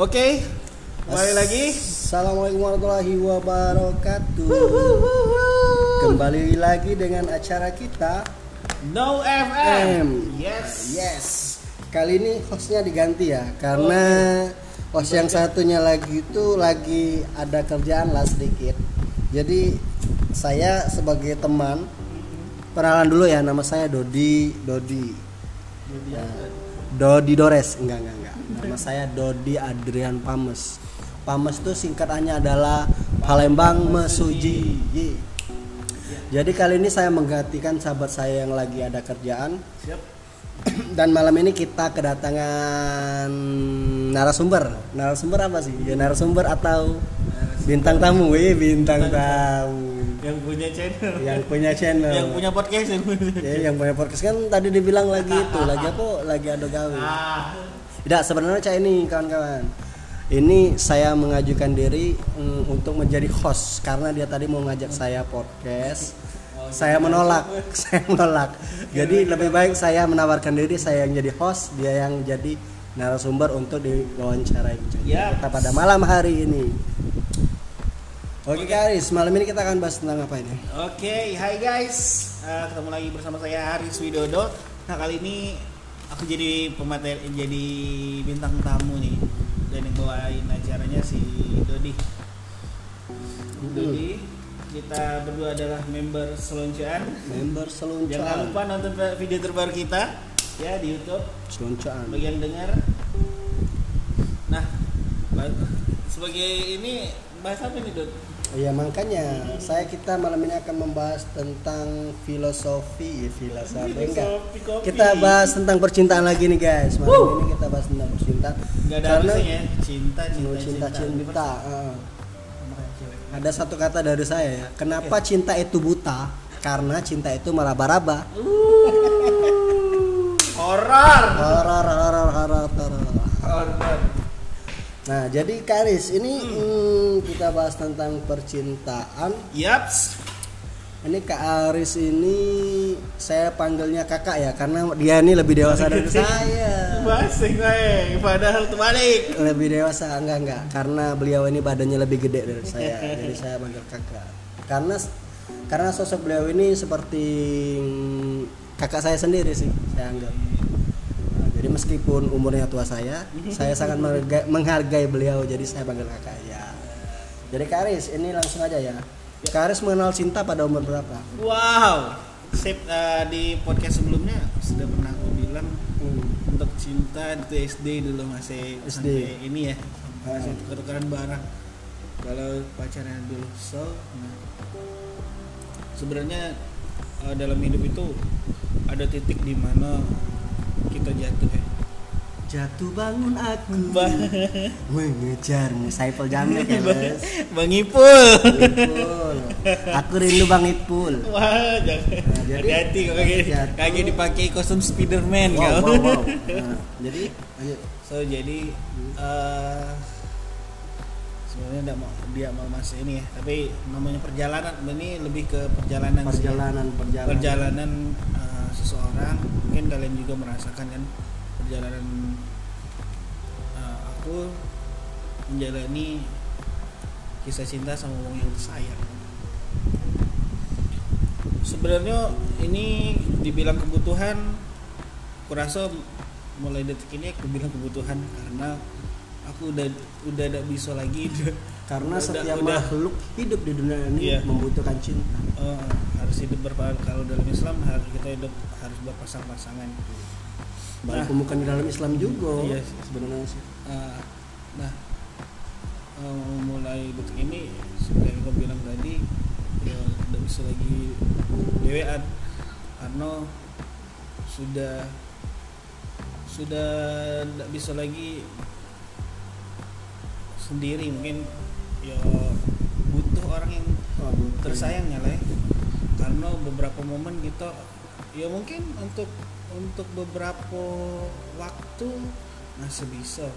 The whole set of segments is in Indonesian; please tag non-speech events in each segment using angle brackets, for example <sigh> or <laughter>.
Oke, kembali lagi. Assalamualaikum warahmatullahi wabarakatuh. Kembali lagi dengan acara kita. No FM. Yes. Yes. Kali ini hostnya diganti ya, karena host yang satunya lagi itu lagi ada kerjaan lah sedikit. Jadi saya sebagai teman perkenalan dulu ya, nama saya Dodi Dodi. Nah, Dodi Dores, enggak enggak. Nama saya Dodi Adrian Pames. Pames itu singkatannya adalah Palembang Mesuji. Ye. Jadi kali ini saya menggantikan sahabat saya yang lagi ada kerjaan Siap. <clears throat> dan malam ini kita kedatangan narasumber. Narasumber apa sih? Ya narasumber atau bintang tamu? Wih, bintang tamu. Yang punya channel. Yang punya channel. Yang punya podcast. Ya, yang punya podcast kan tadi dibilang lagi itu, lagi apa? Lagi ada gawe. Ah. Tidak, sebenarnya cah ini kawan-kawan. Ini saya mengajukan diri mm, untuk menjadi host karena dia tadi mau ngajak saya podcast. Oh, saya menolak, <laughs> saya menolak. Jadi lebih baik saya menawarkan diri saya yang jadi host, dia yang jadi narasumber untuk diwawancarai. Ya. Kita pada malam hari ini. Oke guys, malam ini kita akan bahas tentang apa ini? Oke, hai guys. Eh, ketemu lagi bersama saya Haris Widodo. Nah, kali ini aku jadi pemateri jadi bintang tamu nih. Dan yang bawain acaranya si Dodi. Dodi, kita berdua adalah member selonjoan. Member Jangan seluncuan. lupa nonton video terbaru kita ya di YouTube Seluncuan. bagian dengar. Nah, ba- sebagai ini bahas apa nih, Dot? Iya makanya saya kita malam ini akan membahas tentang filosofi, filosofi enggak. Filosofi kopi. Kita bahas tentang percintaan lagi nih guys. Malam ini kita bahas tentang percintaan. Nggak ada Karena ya. Cinta, cinta, cinta cinta, cinta. Sama cewek. Ada satu kata dari saya ya. Kenapa cinta itu buta? Karena cinta itu meraba-raba. Horor. Horor, horor, horor, horor. Horor. Nah, jadi Karis, ini hmm, kita bahas tentang percintaan. Yaps. Ini Kak Aris ini saya panggilnya kakak ya karena dia ini lebih dewasa dari <laughs> saya. Basing gue, padahal terbalik. Lebih dewasa enggak enggak karena beliau ini badannya lebih gede dari saya. Jadi saya panggil kakak. Karena karena sosok beliau ini seperti mm, kakak saya sendiri sih saya anggap. Jadi meskipun umurnya tua saya, saya sangat menghargai, menghargai beliau jadi saya panggil kakak ya. Jadi Kak Aris ini langsung aja ya. Kak Aris mengenal cinta pada umur berapa? Wow. Sip eh, di podcast sebelumnya sudah pernah aku bilang Hmm. untuk cinta itu SD dulu masih SD. ini ya masih Ah. tukar-tukaran barang kalau pacaran dulu so nah, sebenarnya eh, dalam hidup itu ada titik di mana kita jatuh ya Jatuh bangun aku Ba- mengejarmu Saiful Jamil kan Mas? Bang Ipul Ipul. Aku rindu Bang Ipul. wah jangan Nah, jadi- hati-hati kok Jatuh. kayak dipakai kostum Spiderman Wow, kau wow, wow. <laughs> Nah, jadi lanjut. so jadi eh sebenarnya tidak mau dia mau masuk ini ya tapi namanya perjalanan ini lebih ke perjalanan sih. perjalanan perjalanan. perjalanan eh, seseorang mungkin kalian juga merasakan kan perjalanan eh, aku menjalani kisah cinta sama orang yang sayang sebenarnya ini dibilang kebutuhan aku rasa mulai detik ini aku bilang kebutuhan karena aku udah udah tidak bisa lagi <laughs> Karena Udah- setiap udah- makhluk hidup di dunia ini Iya. membutuhkan cinta. eh, harus hidup berpa kalau dalam Islam harus kita hidup harus berpasang-pasangan Walaupun bukan di dalam Islam juga. Iya sebenarnya sih. Eh, nah eh, mulai detik ini seperti yang kau bilang tadi ya udah bisa lagi dewean karena sudah sudah tidak bisa lagi sendiri mungkin ya butuh orang yang Oh, bukan. tersayangnya lah ya. karena beberapa momen kita ya mungkin untuk untuk beberapa waktu masih bisa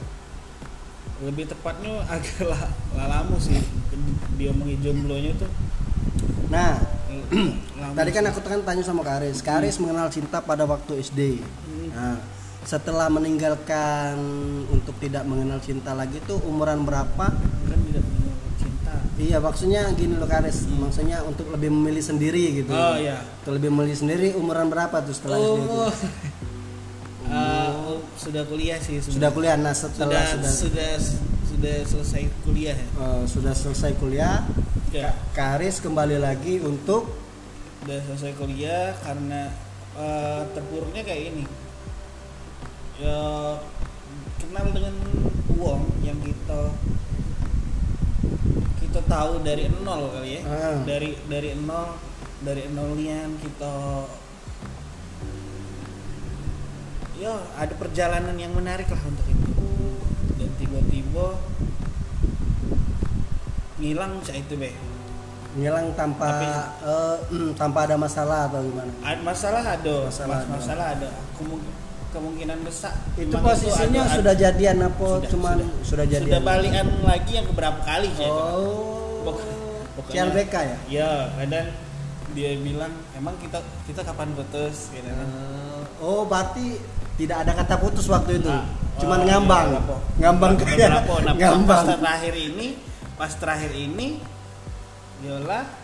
lebih tepatnya agak <laughs> lah, lalamu sih dia jomblonya tuh Nah, <clears throat> tadi kan aku kan tanya sama Karis. Karis mengenal cinta pada waktu SD. Hmm. Nah, setelah meninggalkan untuk tidak mengenal cinta lagi tuh umuran berapa? Kan tidak punya cinta. Iya maksudnya gini loh Karis. Maksudnya untuk lebih memilih sendiri gitu. Oh ya untuk lebih memilih sendiri umuran berapa tuh setelah SD itu? oh, <laughs> Ah, oh, sudah kuliah sih sudah kuliah. Nah setelah sudah sudah sudah sudah selesai kuliah ya? Eh, sudah selesai kuliah. Ya Karis kembali lagi untuk udah selesai kuliah karena eh, terpuruknya kayak ini ya kenal dengan uang yang kita kita tahu dari nol kali ya. Ah. dari dari nol dari nolian kita ya ada perjalanan yang menarik lah untuk itu. Dan tiba-tiba ngilang saya itu be. Ngilang tanpa Tapi- mm, <clears throat> tanpa ada masalah atau gimana? Masalah ada. Masalah masalah, ada. masalah ada. Kemung- kemungkinan besar itu posisinya ada- sudah jadian apa? Sudah, cuman sudah. sudah, jadian. Sudah balikan lagi yang keberapa kali sih itu. oh. Pok- pokoknya- CLBK ya? Ya kadang dia bilang emang kita kita kapan putus? Gitu kan. Eh, oh berarti tidak ada kata putus waktu itu? Nah, cuman oh, ngambang. iya, lapo. ngambang Beberapa, kayak ngambang pas terakhir ini pas terakhir ini Yola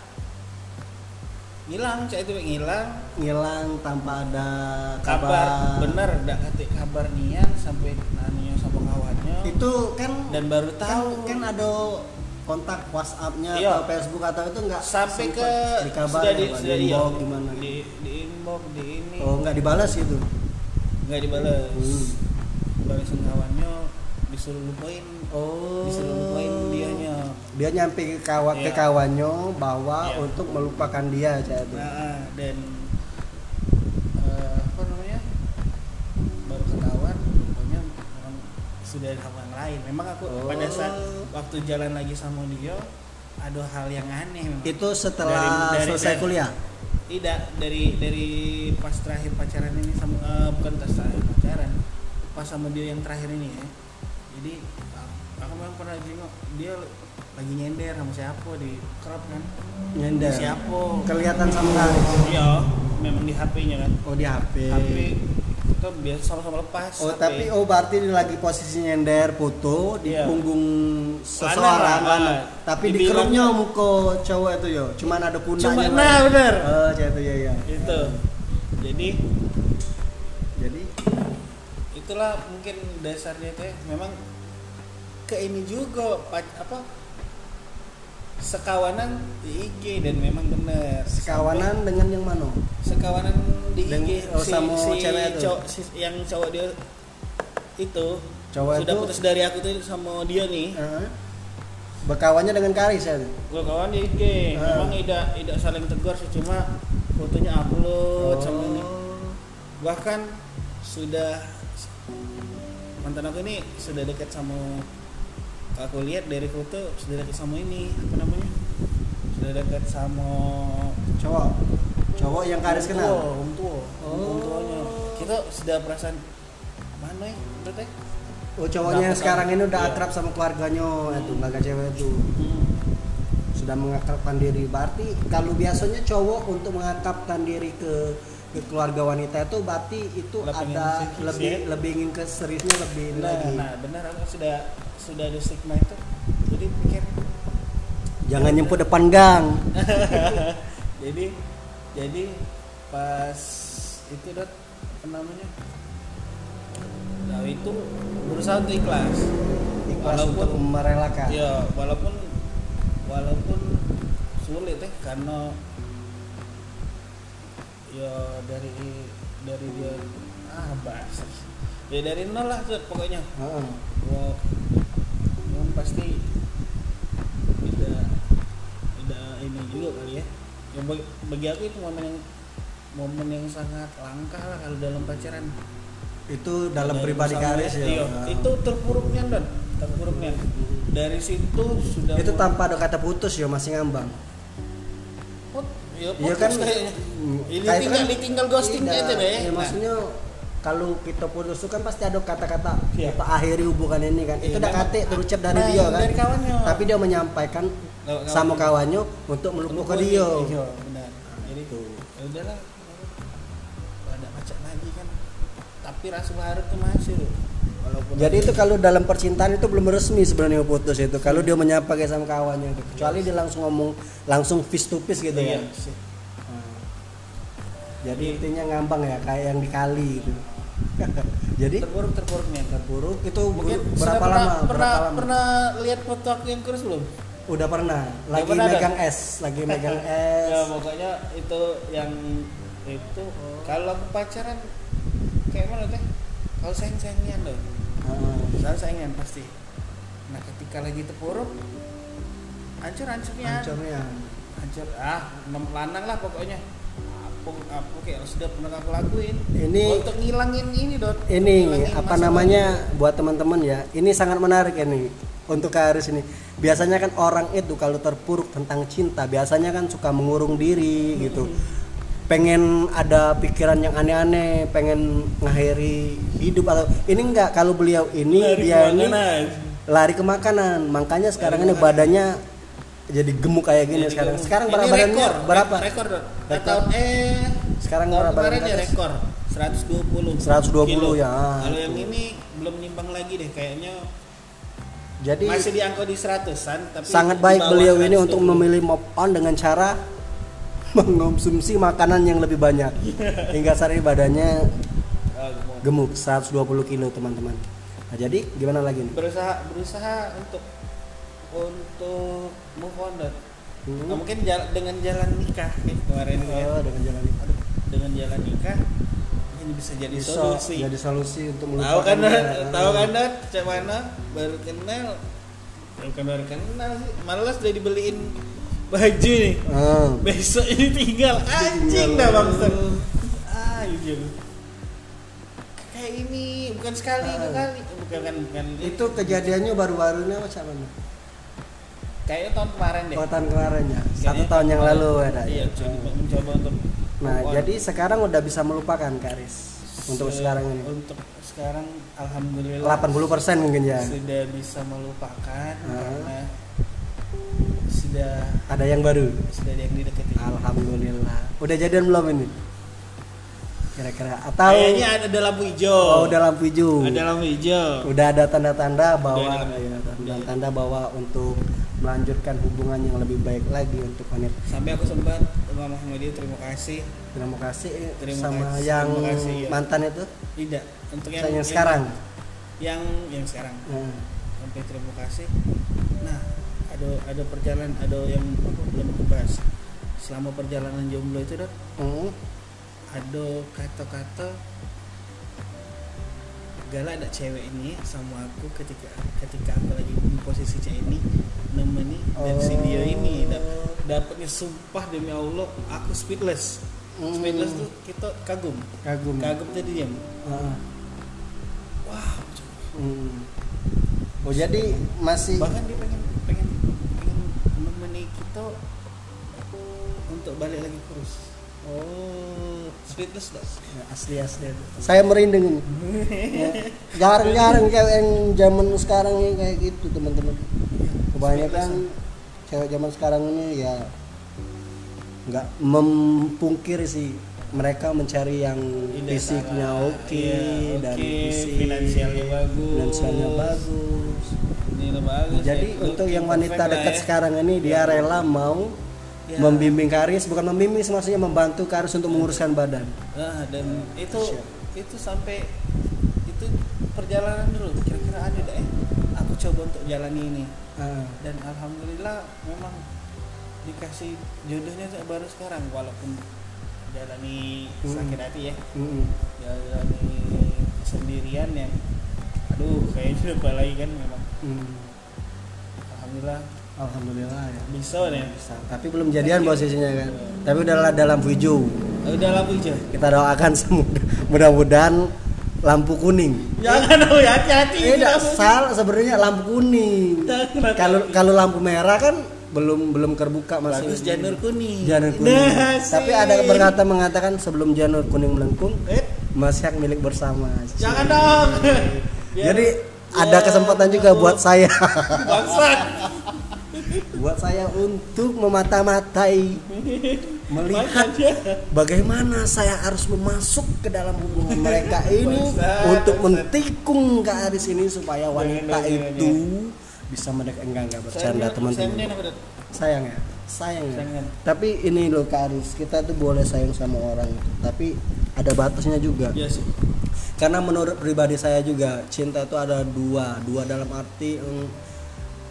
ngilang cak itu ngilang. Ngilang tanpa ada kabar, kabar, bener udah kata kabar nian sampai nanya sama kawannya. Itu kan dan baru kan, tahu. kan ada kontak WhatsAppnya Iya. atau Facebook atau itu enggak sampai ke dikabar sudah di di, sudah di, inbox gimana? Di di inbox di ini. Oh enggak dibalas itu nggak dibales. Hmm. balasan kawannya disuruh lupain. Oh. Disuruh lupain dianya dia nyampe ke kawan ke Iya. kawannya bahwa Iya. untuk melupakan dia saya itu nah dan eh, apa namanya baru ketahuan pokoknya sudah ada hal yang lain memang aku Oh. pada saat waktu jalan lagi sama dia ada hal yang aneh memang. itu setelah Dari- dari- selesai dari- kuliah tidak dari dari pas terakhir pacaran ini sama eh, bukan pas terakhir pacaran pas sama dia yang terakhir ini ya jadi aku memang pernah jenguk dia lagi nyender sama siapa di crop kan? Nyender. Siapa? Kelihatan sama kali iya memang di HP-nya kan. Oh di HP HP kita biasa sama-sama lepas Oh HP. tapi oh berarti ini lagi posisi nyender foto di Iya. punggung seseorang lah, lanang. ah. Tapi di Dibilangnya- kerupnya muka cowok itu yo, cuman ada pundaknya. cuma nah bener. Oh, cewek itu ya ya. itu jadi Jadi? Itulah mungkin dasarnya teh. Memang ke ini juga apa sekawanan di IG dan memang benar sekawanan dengan yang mana? Sampai sekawanan di Dengan- IG oh, sama cewek itu? cowok- si- yang cowok dia itu Cowok sudah itu putus dari aku tuh sama dia nih eh, berkawannya dengan Karis ya. gue kawan di IG Ah. memang tidak tidak saling tegur sih cuma fotonya upload sama ini Oh. bahkan sudah mantan aku ini sudah dekat sama aku lihat dari foto sudah dekat sama ini apa namanya sudah dekat sama Cowok. Cowok yang Karis om tua, kenal. om tua om Oh. tuanya kita sudah perasaan mana ya teh Oh, cowoknya yang Dapat sekarang tahu. ini udah Iya. akrab sama keluarganya itu, enggak cewek itu. hmm. sudah mengakrabkan diri berarti kalau biasanya cowok untuk mengakrabkan diri ke ke keluarga wanita itu berarti itu Lebih ada serius lebih ya? lebih ingin ke seriusnya lebih nah, lagi nah benar aku sudah sudah ada stigma itu jadi pikir jangan nyemput depan gang. <laughs> Jadi jadi pas itu dot apa namanya? Nah itu berusaha untuk ikhlas. Ikhlas Walaupun- untuk merelakan. Ya walaupun walaupun sulit ya karena ya dari dari dia ah bahas. Ya dari nol lah tuh pokoknya. Gua gua pasti tidak tidak ini juga kali ya. Ya bagi, bagi aku itu momen yang momen yang sangat langka lah kalau dalam pacaran. Itu dalam Dari pribadi Karis ya? Iya, itu terpuruknya dan terpuruknya. Dari situ sudah itu mulai- tanpa ada kata putus ya masih ngambang. Put, ya putus kan? kayaknya. Ini kayak tinggal kan- ditinggal ghosting gitu deh. ya, maksudnya kalau kita putus kan pasti ada kata-kata Iya. kita akhiri hubungan ini kan itu Iya, udah kate terucap dari Nah, dia kan dari kawannya. tapi dia menyampaikan sama kawannya. untuk melupakan Melupakan dia Iya, benar. Jadi Tuh. ya udahlah. Ada pacar lagi kan. Tapi aspirasi baru tuh masih loh. walaupun Jadi itu kalau dalam percintaan itu belum resmi sebenarnya putus itu. Kalau dia menyapa kayak sama kawannya itu. Kecuali dia langsung ngomong langsung face to face gitu iya ya. Hmm. Jadi intinya ngambang ya kayak yang dikali gitu. Jadi terburuk terburuknya terburuk itu mungkin berapa pernah, lama? pernah berapa lama? pernah lihat foto aku yang kurus belum Udah pernah. Lagi pernah ada? megang es, lagi megang <laughs> es. ya pokoknya itu yang itu kalau aku pacaran kayak mana teh kalau sayang sayangan loh selalu sayangan pasti nah ketika lagi terpuruk hancur hancurnya Hancurnya. hancur ah lanang lah pokoknya apa kayak sudah pernah aku lakuin Ini- untuk ngilangin ini dot Ini Ngilangin apa namanya buat teman-teman ya. Ini sangat menarik ini untuk Kak Aris ini. Biasanya kan orang itu kalau terpuruk tentang cinta, biasanya kan suka mengurung diri gitu. Pengen ada pikiran yang aneh-aneh, pengen ngakhiri hidup atau ini enggak kalau beliau ini Lari dia ini lari ke makanan. Makanya sekarang Lari ini badannya jadi gemuk kayak gini Jadi sekarang. kamu- Sekarang ini berat badannya rekor, berapa? rekor Eh, Rekor. tahun eh Sekarang berapa kemarin badan ya rekor 120 120 kilo. ya. kalau yang ini belum nimbang lagi deh kayaknya Jadi masih di angka di 100-an tapi sangat baik beliau ini 120. untuk memilih move on dengan cara <laughs> mengonsumsi makanan yang lebih banyak <laughs> hingga saat ini badannya Ah, gemuk. gemuk 120 kilo teman-teman nah jadi gimana lagi nih berusaha berusaha untuk untuk move on dot Hmm. Nah, mungkin jal- dengan jalan nikah nih kemarin itu ya. Oh, dengan jalan itu dengan jalan nikah ini bisa jadi bisa solusi. jadi solusi untuk tahu melupakan kan dia. Dot? tahu kan cak mana? Baru kenal. Bukan baru kenal sih. Malas udah dibeliin baju nih. Ah. besok ini tinggal. Anjing dah bangsa ah kayak ini bukan sekali Ah. dua kali bukan kan bukan. Itu kejadiannya baru-baru ini macam mana kayaknya tahun kemarin deh Oh, tahun kemarin ya satu Kayaknya tahun yang kemarin. lalu ada iya ya coba mencoba untuk nah on. jadi sekarang udah bisa melupakan Karis untuk Se- sekarang ini untuk sekarang alhamdulillah 80% mungkin ya sudah bisa melupakan Ah. karena sudah ada yang baru sudah ada yang didekati Alhamdulillah. Udah jadian belum ini? Kira-kira atau kayaknya ada, ada lampu hijau oh, udah lampu hijau. ada lampu hijau Udah ada tanda-tanda bahwa ya, tanda-tanda bahwa untuk melanjutkan hubungan yang lebih baik lagi untuk wanita. sampai aku sempat sama dia terima kasih. Terima kasih Terima sama kasih, yang terima kasih, ya. mantan itu, tidak untuk yang, yang, sekarang. yang yang sekarang. Nah, sampai terima kasih. Nah ada ada perjalanan ada yang apa belum aku bahas. Selama perjalanan jomblo itu dok? Hmm, ada kata-kata galak ada cewek ini sama aku ketika ketika aku lagi di posisi cewek ini nemeni dan si Oh. dia ini dap- dapatnya sumpah demi Allah aku speechless Hmm. speechless tuh kita kagum kagum. kagum tadi diam Ah, wah hmm. Oh jadi masih bahkan dia pengen pengen pengen nemeni kita untuk balik lagi kurus oh speechless dah ya, asli asli. Saya merinding ini. <laughs> Ya, Jarang-jarang cewek yang zaman sekarang kayak gitu teman-teman. Kebanyakan cewek zaman sekarang ini ya nggak mempungkir sih mereka mencari yang fisiknya salah. oke Iya, dan oke, fisik finansialnya bagus. finansialnya bagus. bagus Jadi ya. untuk yang wanita dekat ya. sekarang ini dia rela mau Ya. membimbing Karis, bukan membimbing maksudnya membantu Karis untuk menguruskan badan. Nah, dan itu Siap. itu sampai itu perjalanan dulu kira-kira ada deh aku coba untuk jalani ini Dan alhamdulillah memang dikasih jodohnya baru sekarang walaupun jalani Hmm. sakit hati ya Mm-mm. jalani sendirian yang aduh kayaknya <laughs> lupa lagi kan memang Hmm. alhamdulillah Alhamdulillah ya. bisa nih Bisa. Tapi belum jadian posisinya kan. Tapi udahlah dalam hijau. udah lampu hijau Kita doakan <laughs> semoga mudah-mudahan lampu kuning. jangan oh ya hati-hati tidak lampu. salah sebenarnya lampu kuning. <laughs> Jangan. Kalau kalau lampu merah kan belum belum terbuka masih. bagus janur kuning Janur kuning. Nah, Tapi ada berkata mengatakan sebelum janur kuning melengkung, eh masih hak milik bersama. jangan dong Jadi biar ada kesempatan juga buat saya. <laughs> buat saya untuk memata-matai <laughs> melihat bagaimana saya harus memasuk ke dalam hubungan <laughs> mereka ini untuk mentikung ke Aris ini supaya wanita Jangan, jangan, itu bisa mendekat enggak enggak bercanda sayangnya teman-teman sayang ya sayang ya. Tapi ini loh Kak Aris kita tuh boleh sayang sama orang itu tapi ada batasnya juga. Iya sih. karena menurut pribadi saya juga cinta itu ada dua dua dalam arti mm,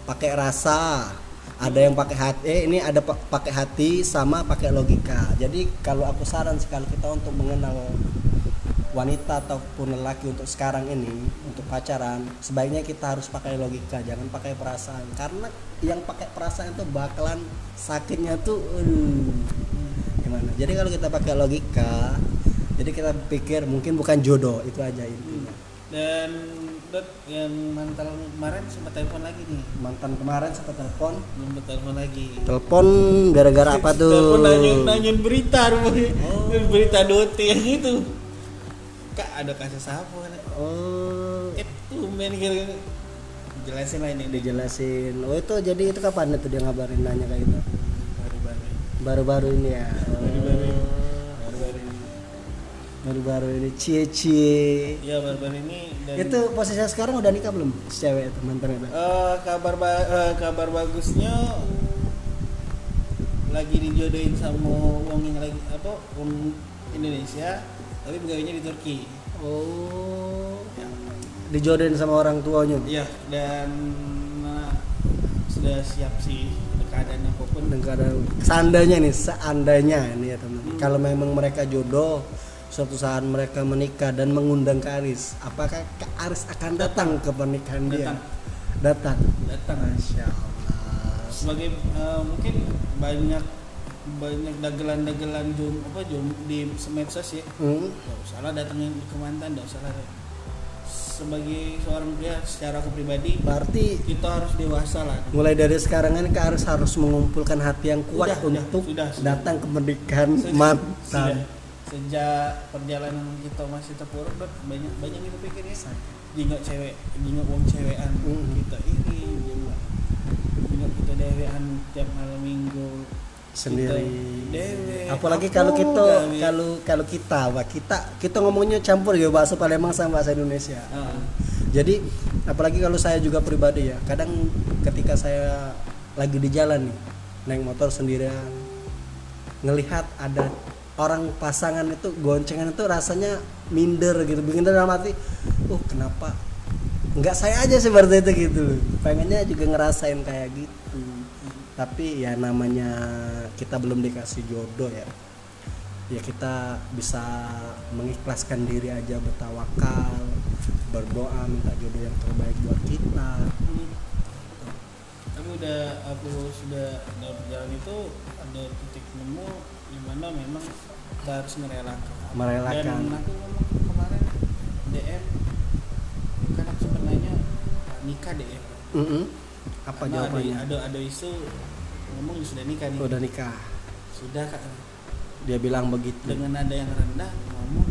pakai rasa ada yang pakai hati eh ini ada pa- pakai hati sama pakai logika. Jadi kalau aku saran sekali kita untuk mengenal wanita ataupun lelaki untuk sekarang ini untuk pacaran sebaiknya kita harus pakai logika jangan pakai perasaan. Karena yang pakai perasaan itu bakalan sakitnya tuh aduh, gimana? Jadi kalau kita pakai logika jadi kita pikir mungkin bukan jodoh itu aja intinya. Dan Dot yang mantan kemarin sempat telepon lagi nih. mantan kemarin sempat telepon Belum telepon lagi. telepon gara-gara apa tuh Telepon nanyain, nanyain berita. Oh. Berita Doti yang itu. Kak ada kasus apa kan? oh Itu main kira jelasin lah ini dijelasin oh itu jadi itu kapan itu dia ngabarin nanya kayak gitu baru-baru. baru-baru ini ya Baru-baru. Baru-baru ini. Cie cie. Ya baru-baru ini dan itu posisinya sekarang udah nikah belum si cewek itu mantan itu? Eh, kabar ba- eh, kabar bagusnya lagi dijodohin sama wong yang lagi apa wong Indonesia tapi pegawainya di Turki. Oh. Ya dijodohin sama orang tuanya? Iya dan nah, sudah siap sih ada keadaan apa pun. Dan kadang seandainya nih seandainya ini ya teman Hmm. kalau memang mereka jodoh suatu saat mereka menikah dan mengundang ke Aris apakah ke Aris akan datang ke pernikahan dia Datang. datang datang Masya Allah sebagai eh, mungkin banyak banyak dagelan-dagelan jum apa jum di medsos ya Hmm. Gak usah lah datangin ke mantan, gak usah lah. Sebagai seorang pria secara aku pribadi, berarti kita harus dewasa lah. mulai dari sekarang kan Kak Aris harus mengumpulkan hati yang kuat Udah, udah, untuk sudah, sudah. datang ke pernikahan mantan Sudah, sejak perjalanan kita masih terpuruk, Dot, banyak banyak kita pikir ya. Jingga cewek, jingga uang cewekan Mm. kita ini, jingga kita dewean tiap malam minggu. Sendiri. Dewe. apalagi Apa kalau kita kalau kalau kita Wak, kita kita ngomongnya campur ya bahasa Palembang sama bahasa Indonesia. Ah, jadi apalagi kalau saya juga pribadi ya kadang ketika saya lagi di jalan nih naik motor sendirian ngelihat ada orang pasangan itu goncengan itu rasanya minder gitu. Bikin dalam hati oh kenapa? Nggak saya aja seperti itu gitu. Pengennya juga ngerasain kayak gitu. Tapi ya namanya kita belum dikasih jodoh ya. Ya kita bisa mengikhlaskan diri aja bertawakal berdoa minta jodoh yang terbaik buat kita. Tapi udah aku sudah dalam perjalanan itu ada titik nemu mana memang kita harus merelakan. Merelakan. Dan aku ngomong kemarin DM kan aku sempat nanya "Ah, nikah deh ya. Mm-mm. apa Karena jawabannya Ada, ada ada isu ngomong sudah nikah nih. udah nikah Sudah kak. dia bilang begitu Dengan nada yang rendah ngomong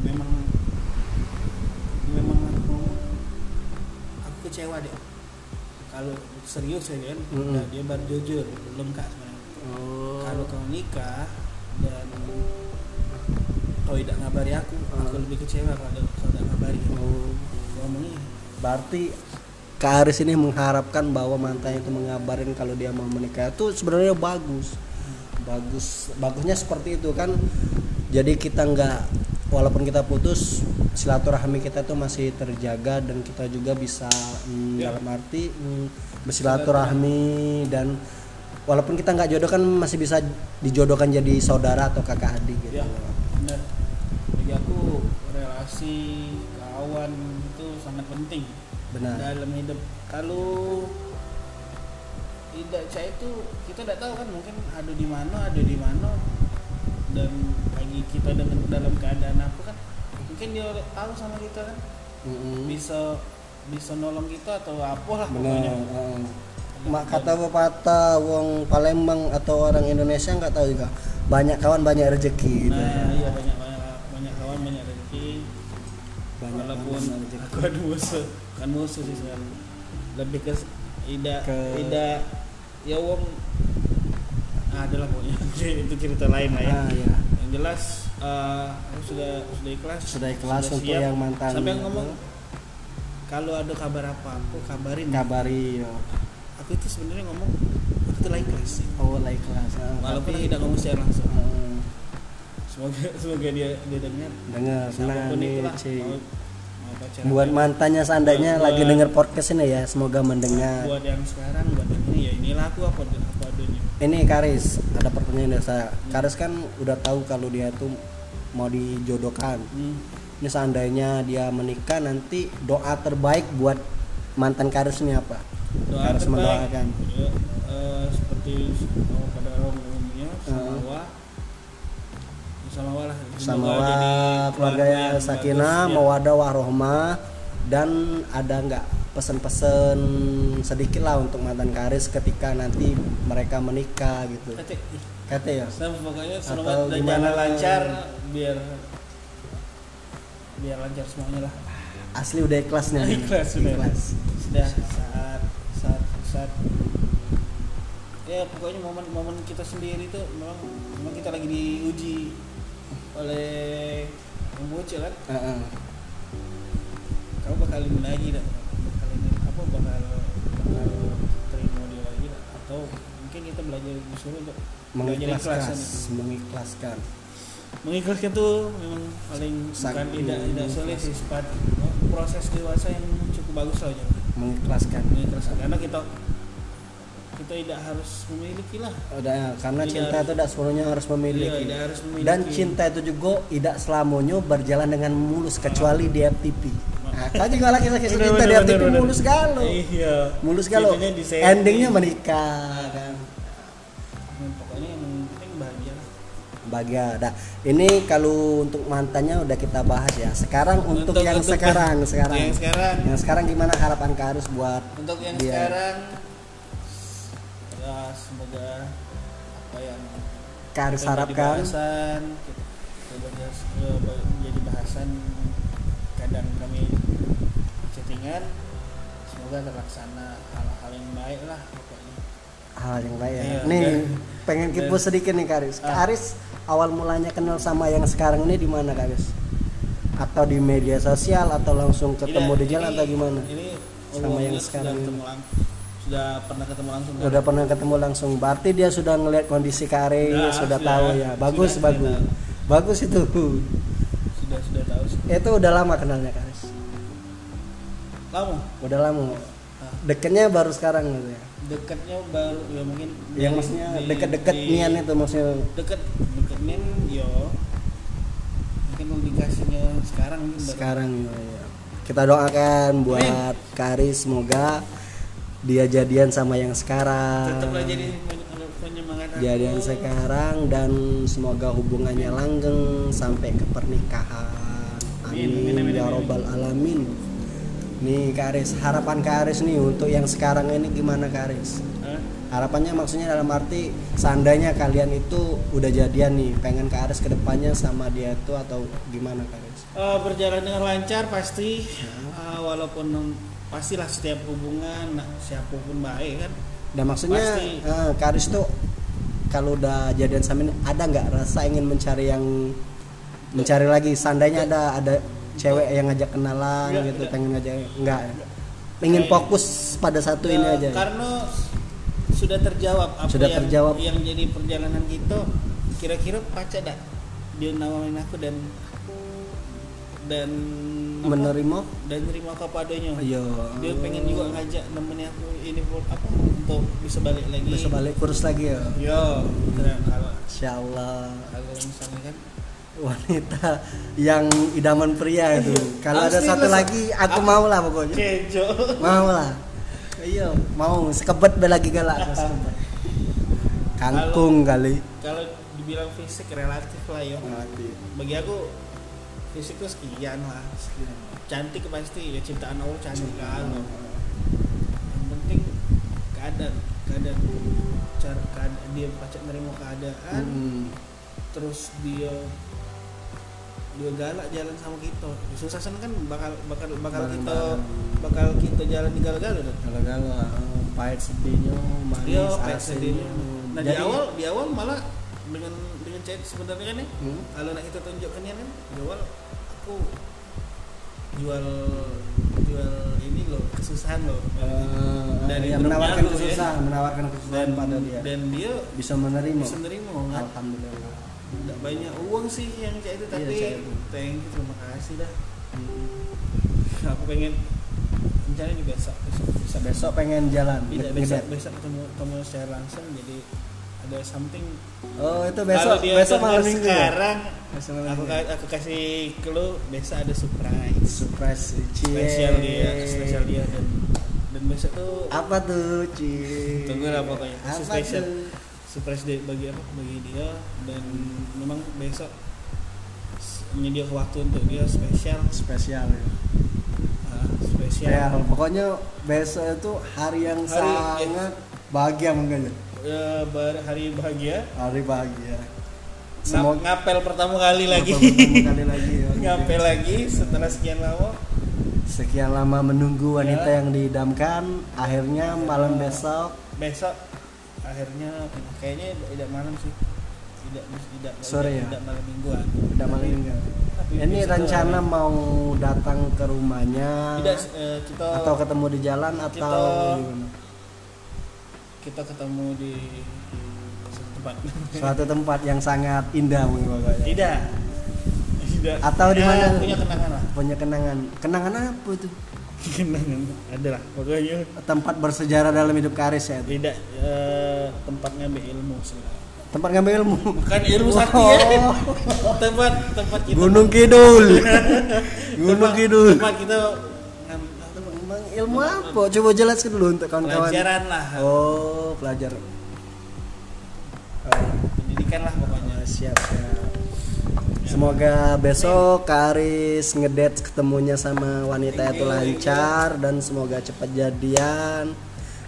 memang memang aku aku kecewa deh. Kalau serius ya kan, Mm-mm. udah dia baru jujur belum kak sebenarnya. oh Kalau kau nikah kau tidak ngabari aku, aku Hmm. lebih kecewa kalau kau tidak ngabari. Oh. Ngomongnya berarti Kak Aris ini mengharapkan bahwa mantannya itu mengabarin kalau dia mau menikah itu sebenarnya bagus bagus bagusnya seperti itu kan jadi kita nggak walaupun kita putus silaturahmi kita tuh masih terjaga dan kita juga bisa mm, Ya. dalam arti mm, bersilaturahmi dan walaupun kita nggak jodoh kan masih bisa dijodohkan jadi saudara atau kakak adik gitu ya benar. Bagi aku relasi kawan itu sangat penting benar dalam hidup. Kalau tidak saya itu kita tidak tahu kan mungkin ada di mana ada di mana dan lagi kita dengan dalam keadaan apa kan mungkin dia tahu sama kita kan Mm-mm. bisa bisa nolong kita atau apa lah benar pokoknya. Mak kata pepatah wong Palembang atau orang Indonesia nggak tahu juga. Banyak kawan banyak rezeki gitu. Nah ya. iya banyak banyak banyak kawan banyak rezeki. Banyak walaupun aku ada musuh kan musuh sih sekarang. Lebih ke tidak Ke- tidak ya wong ada lah pokoknya. <laughs> Itu cerita lain lah ya. Ah, ya. yang jelas aku sudah sudah ikhlas. Sudah ikhlas untuk siap. yang mantan sampai ngomong kalau ada kabar apa aku kabarin. Kabari yo. Aku itu sebenarnya ngomong aku lah ikhlas sih. oh ikhlas Ah, walaupun tapi- tidak ngomong secara langsung. Ah, semoga <laughs> semoga dia dia dengar dengar siapa pun nih mau, mau pacaran. Buat mantannya seandainya Buat- lagi denger podcast ini ya semoga mendengar. Buat yang sekarang buat yang ini ya inilah aku apa apa adanya ini Karis ada pertanyaan dari saya. Karis kan udah tahu kalau dia tuh mau dijodohkan. Hmm. ini seandainya dia menikah nanti doa terbaik buat mantan Karis ini apa doa Harus terbaik mendoakan. ya, eh, seperti oh, pada umumnya sama Uh. wa sama wa lah sama Semoga jadi keluarga ya yang sakinah mawadah warohmah dan ada nggak pesan-pesan sedikit lah untuk mantan Karis ketika nanti mereka menikah gitu? Kata ya? Sama pokoknya Atau selamat dan gimana? lancar biar biar lancar semuanya lah. Asli udah ikhlas nih. Ikhlas, ikhlas. Sudah saat saat saat ya pokoknya momen-momen kita sendiri tuh memang memang kita lagi diuji oleh yang bocil kan? Heeh. kamu bakal ini lagi dah bakal ini apa bakal bakal terima dia lagi dah. Atau mungkin kita belajar disuruh untuk mengikhlaskan kan. mengikhlaskan. Mengikhlaskan tuh memang paling Sangat bukan tidak tidak sulit sih proses dewasa yang cukup bagus lah mengikhlaskan. Mengikhlaskan. Karena kita kita tidak harus memiliki lah udah ya, karena Tidak cinta harus- itu tidak sepenuhnya harus memiliki. Iya, tidak harus memiliki. Dan cinta itu juga tidak selamanya berjalan dengan mulus kecuali di FTP nah, juga lagi sakit Bener, cinta di FTP mulus galau. Iya. Mulus galau. Endingnya menikah kan bahagia dah ini kalau untuk mantannya udah kita bahas ya sekarang untuk, yang untuk- sekarang <laughs> sekarang yang sekarang yang sekarang gimana harapan Kak Arus buat untuk yang dia? sekarang ya semoga apa yang Kak Arus harapkan bahasan menjadi bahasan kadang kami chattingan semoga terlaksana hal-hal yang baik lah pokoknya hal yang baik ya. Iya, nih dan- pengen kipu sedikit nih Kak Aris. Kak Ah. Awal mulanya kenal sama yang sekarang ini di mana Kak Aris? Atau di media sosial atau langsung ketemu Tidak, di jalan ini- atau gimana? ini Sama yang sekarang sudah ini. ketemu lang- sudah pernah ketemu langsung kan? Udah pernah ketemu langsung. Berarti dia sudah ngeliat kondisi Kak Aris, Sudah, sudah, sudah. tahu ya. Bagus, Sudah, bagus. sudah. Bagus itu. sudah sudah tahu. Itu udah lama kenalnya Kak Aris. lama Udah lama. Ah. Deketnya baru sekarang gitu ya. dekatnya baru ya mungkin Yang maksudnya deket-deket nian itu maksudnya deket nian yo mungkin indikasinya sekarang sekarang ya, ya. Kita doakan buat Kak Aris semoga dia jadian sama yang sekarang. tetaplah jadi penyemangat aku. jadian sekarang dan semoga hubungannya langgeng sampai ke pernikahan. Amin, Amin, amin, amin, ya amin. robbal alamin. Nih Kak Aris, harapan Kak Aris nih untuk yang sekarang ini gimana Kak Aris? Hah? Harapannya maksudnya dalam arti seandainya kalian itu udah jadian nih, pengen Kak Aris ke depannya sama dia itu atau gimana Kak Aris? Eh, berjalan dengan lancar pasti Ya. Eh, walaupun pastilah setiap hubungan nah, siapa pun baik kan Dan maksudnya Pasti. eh, Kak Aris tuh kalau udah jadian sama ini ada nggak rasa ingin mencari yang mencari lagi? Seandainya ada ada cewek yang ngajak kenalan Nggak, gitu, nggak. pengen ngajak enggak. Ingin Kayak- fokus pada satu ini Ya, aja. karena sudah terjawab apa Sudah yang, terjawab. yang jadi perjalanan kita kira-kira pacar dak dia nawarin aku dan dan apa, Menerima? dan terima apa padanya Iya. dia pengen juga ngajak nemenin aku ini buat apa untuk bisa balik lagi Bisa balik kurus lagi ya. keren kalau Insya Allah kalau misalnya kan wanita yang idaman pria itu. Kalau ada satu lagi aku aku- mau lah pokoknya. kejo Mau lah. Iya, mau sekebet be lagi galak. Kangkung kali. kalau dibilang fisik relatif lah yo bagi aku fisik tuh sekian lah cantik pasti ya ciptaan Allah cantik kan yang penting keadaan keadaan cara keadaan dia pacar nerima keadaan Hmm. terus dia dia galak jalan sama kita susah kan bakal bakal bakal kita Bareng-bareng. bakal kita jalan di galau-galau dong Galau-galau, eh, pahit sedihnya, manis Iya, pahit sedihnya. nah di awal di awal malah dengan dengan chat sebenarnya kan ya Hmm. kalau nak kita tunjukkan ya kan di awal aku jual jual ini loh kesusahan loh Eh, Dari ya, grupnya menawarkan aku, ya. kesusahan, menawarkan kesusahan dan pada dia. dan dia bisa menerima. bisa nerima nggak Alhamdulillah. Nggak banyak uang sih yang chat itu Iya, tapi itu. thank you terima kasih dah <laughs> aku pengen rencana juga besok besok besok Besok pengen jalan. tidak besok besok ketemu ketemu secara langsung jadi ada something Oh itu besok dia besok malam minggu. ya? sekarang Besok malam aku minggu. ka- aku kasih clue besok ada surprise surprise cie. spesial dia spesial dia dan dan besok tuh Apa tuh cie? tunggu lah pokoknya Apa spesial tuh? Surprise dia bagi apa bagi dia dan memang besok menyediakan waktu untuk dia spesial Spesial ya. ah, spesial Ya, pokoknya besok itu hari yang Hari, sangat bahagia mungkin ya. Eh, bar- hari bahagia Hari bahagia. Semoga ngapel pertama kali lagi pertama kali lagi <laughs> ya. ngapel lagi setelah sekian lama Sekian lama menunggu wanita Ya. yang diidamkan, akhirnya malam besok besok akhirnya kayaknya tidak malam sih tidak tidak Sore tidak, ya? tidak malam mingguan udah malam minggu. Tapi Ini rencana mau datang ke rumahnya tidak eh, kita atau ketemu di jalan atau Kita- gimana? kita ketemu di satu tempat suatu tempat yang sangat indah mungkin pokoknya. tidak tidak Atau di Ya, mana? punya kenangan lah Punya kenangan. Kenangan apa itu? Kenangan ada lah pokoknya Tempat bersejarah dalam hidup Karis ya. tidak eh, tempat ngambil ilmu sih Tempat ngambil ilmu. bukan ilmu sakti ya Oh. tempat tempat kita Gunung Kidul. <laughs> Gunung tempat, Kidul. tempat kita ngam- Emang ilmu apa? Coba jelaskan dulu untuk kawan-kawan. pelajaran lah Oh, pelajaran. Oh, pendidikan lah pokoknya siap, siap. Semoga besok Karis ngedate ketemunya sama wanita itu lancar dan semoga cepat jadian,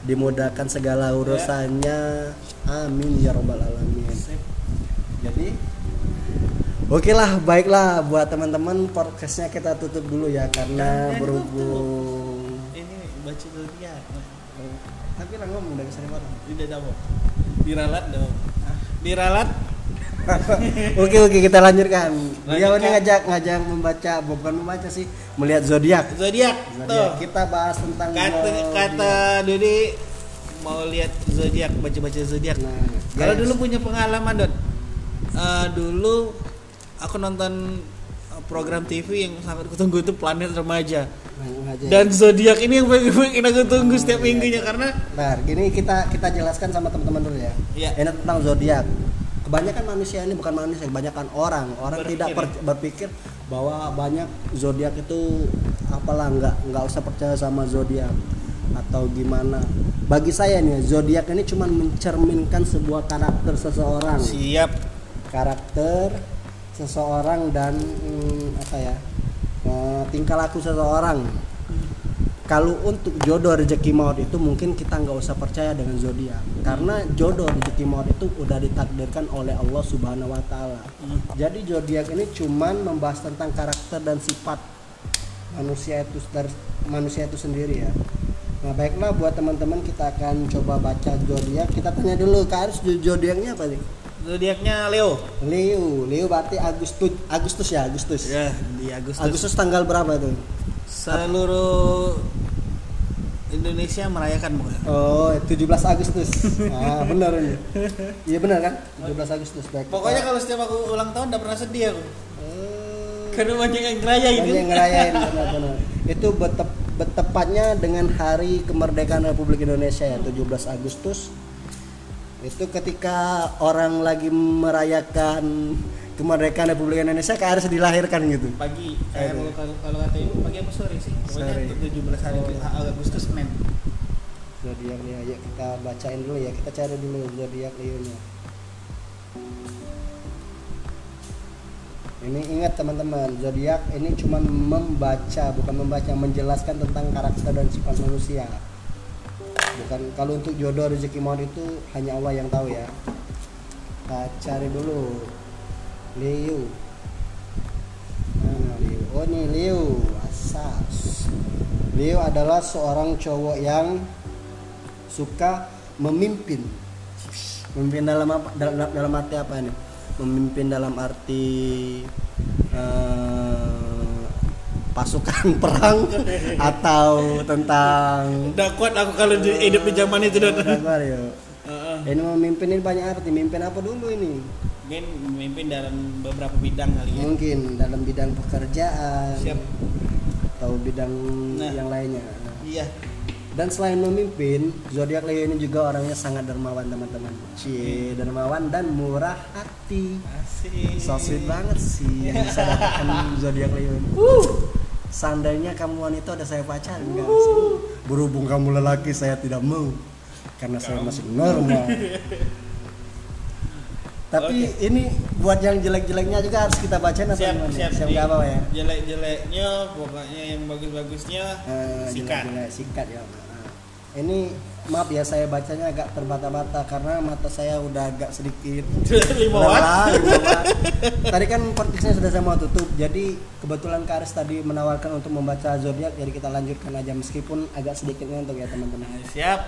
dimudahkan segala urusannya. Amin ya robbal alamin. Jadi Oke lah, baiklah buat teman-teman podcastnya kita tutup dulu ya karena berhubung. ini baca zodiak Tapi lah ngomong dari sana orang. tidak diralat dong diralat <laughs> Oke oke kita lanjutkan. Beliau ini ngajak ngajak membaca bukan membaca sih melihat zodiak. zodiak Kita bahas tentang kata zodiak. kata Dodi mau lihat zodiak baca baca zodiak Nah, kalau dulu punya pengalaman Dot Eh, dulu aku nonton eh, program TV yang sangat kutunggu itu Planet Remaja Nah, dan zodiak ini yang paling aku tunggu setiap iya, minggunya karena Nah, gini kita kita jelaskan sama teman-teman dulu ya. Iya. Ini tentang zodiak. Kebanyakan manusia ini bukan manusia, kebanyakan orang. Orang Berpikir tidak per- berpikir bahwa banyak zodiak itu apalah nggak nggak usah percaya sama zodiak atau gimana. Bagi saya nih, zodiak ini cuma mencerminkan sebuah karakter seseorang. siap karakter seseorang dan hmm, apa ya eh, tingkah laku seseorang kalau untuk jodoh rezeki maut itu mungkin kita nggak usah percaya dengan zodiak. Karena jodoh rezeki maut itu udah ditakdirkan oleh Allah Subhanahu Wa Taala. Hmm. jadi zodiak ini cuman membahas tentang karakter dan sifat manusia itu dari manusia itu sendiri ya. Nah baiklah buat teman-teman kita akan coba baca zodiak. Kita tanya dulu kak Aris zodiaknya apa nih zodiaknya Leo. Leo, Leo berarti Agustus, Agustus ya, Agustus. ya di Agustus, Agustus tanggal berapa itu? seluruh Indonesia merayakan bukan Oh, 17 Agustus. <laughs> ah, benar ini. Iya benar kan? 17 Agustus. Baik. pokoknya kalau setiap aku ulang tahun tidak pernah sedih aku Eh, karena banyak yang ngerayain banyak yang ngerayain benar-benar. Itu betep- betepatnya dengan hari kemerdekaan Republik Indonesia ya, 17 Agustus. Itu ketika orang lagi merayakan kemerdekaan Republik Indonesia kayak harus dilahirkan gitu. pagi kayak Aduh. kalau kalau kata ibu pagi apa sore sih pokoknya Sore. untuk 17 hari Oh. Agustus Senin zodiak Leo ya kita bacain dulu ya kita cari dulu zodiak Leo nya ini ingat teman-teman zodiak ini cuma membaca bukan membaca menjelaskan tentang karakter dan sifat manusia bukan kalau untuk jodoh rezeki maut itu hanya Allah yang tahu ya kita cari dulu Leo mana Leo oh ini Leo asas Leo adalah seorang cowok yang suka memimpin Memimpin dalam apa? Dalam, dalam arti apa nih? Memimpin dalam arti eh, pasukan <laughs> perang atau tentang Udah kuat aku kalau di- hidup di zaman itu dan. Sabar, yuk. Heeh. Ini memimpin ini banyak arti. Mimpin apa dulu ini? Mungkin memimpin dalam beberapa bidang kali ya. Mungkin dalam bidang pekerjaan Siap. atau bidang Nah. yang lainnya. Iya. Dan selain memimpin, zodiak Leo ini juga orangnya sangat dermawan teman-teman. Cie, dermawan dan murah hati. Asik. So sweet banget sih yang <laughs> bisa dapatkan zodiak Leo ini. Seandainya kamu wanita udah saya pacaran enggak sih? Berhubung kamu lelaki saya tidak mau karena saya masih normal. <laughs> Tapi ini buat yang jelek-jeleknya juga harus kita bacain Siap, gimana? siap. Siap Nih, nggak apa ya? Jelek-jeleknya pokoknya yang bagus-bagusnya Eh, sikat. ya. Nah, ini maaf ya saya bacanya agak terbata-bata karena mata saya udah agak sedikit <laughs> Lima watt. Tadi kan podcastnya sudah saya mau tutup, jadi kebetulan Karis tadi menawarkan untuk membaca zodiak, jadi kita lanjutkan aja meskipun agak sedikit ngantuk ya teman-teman. Siap.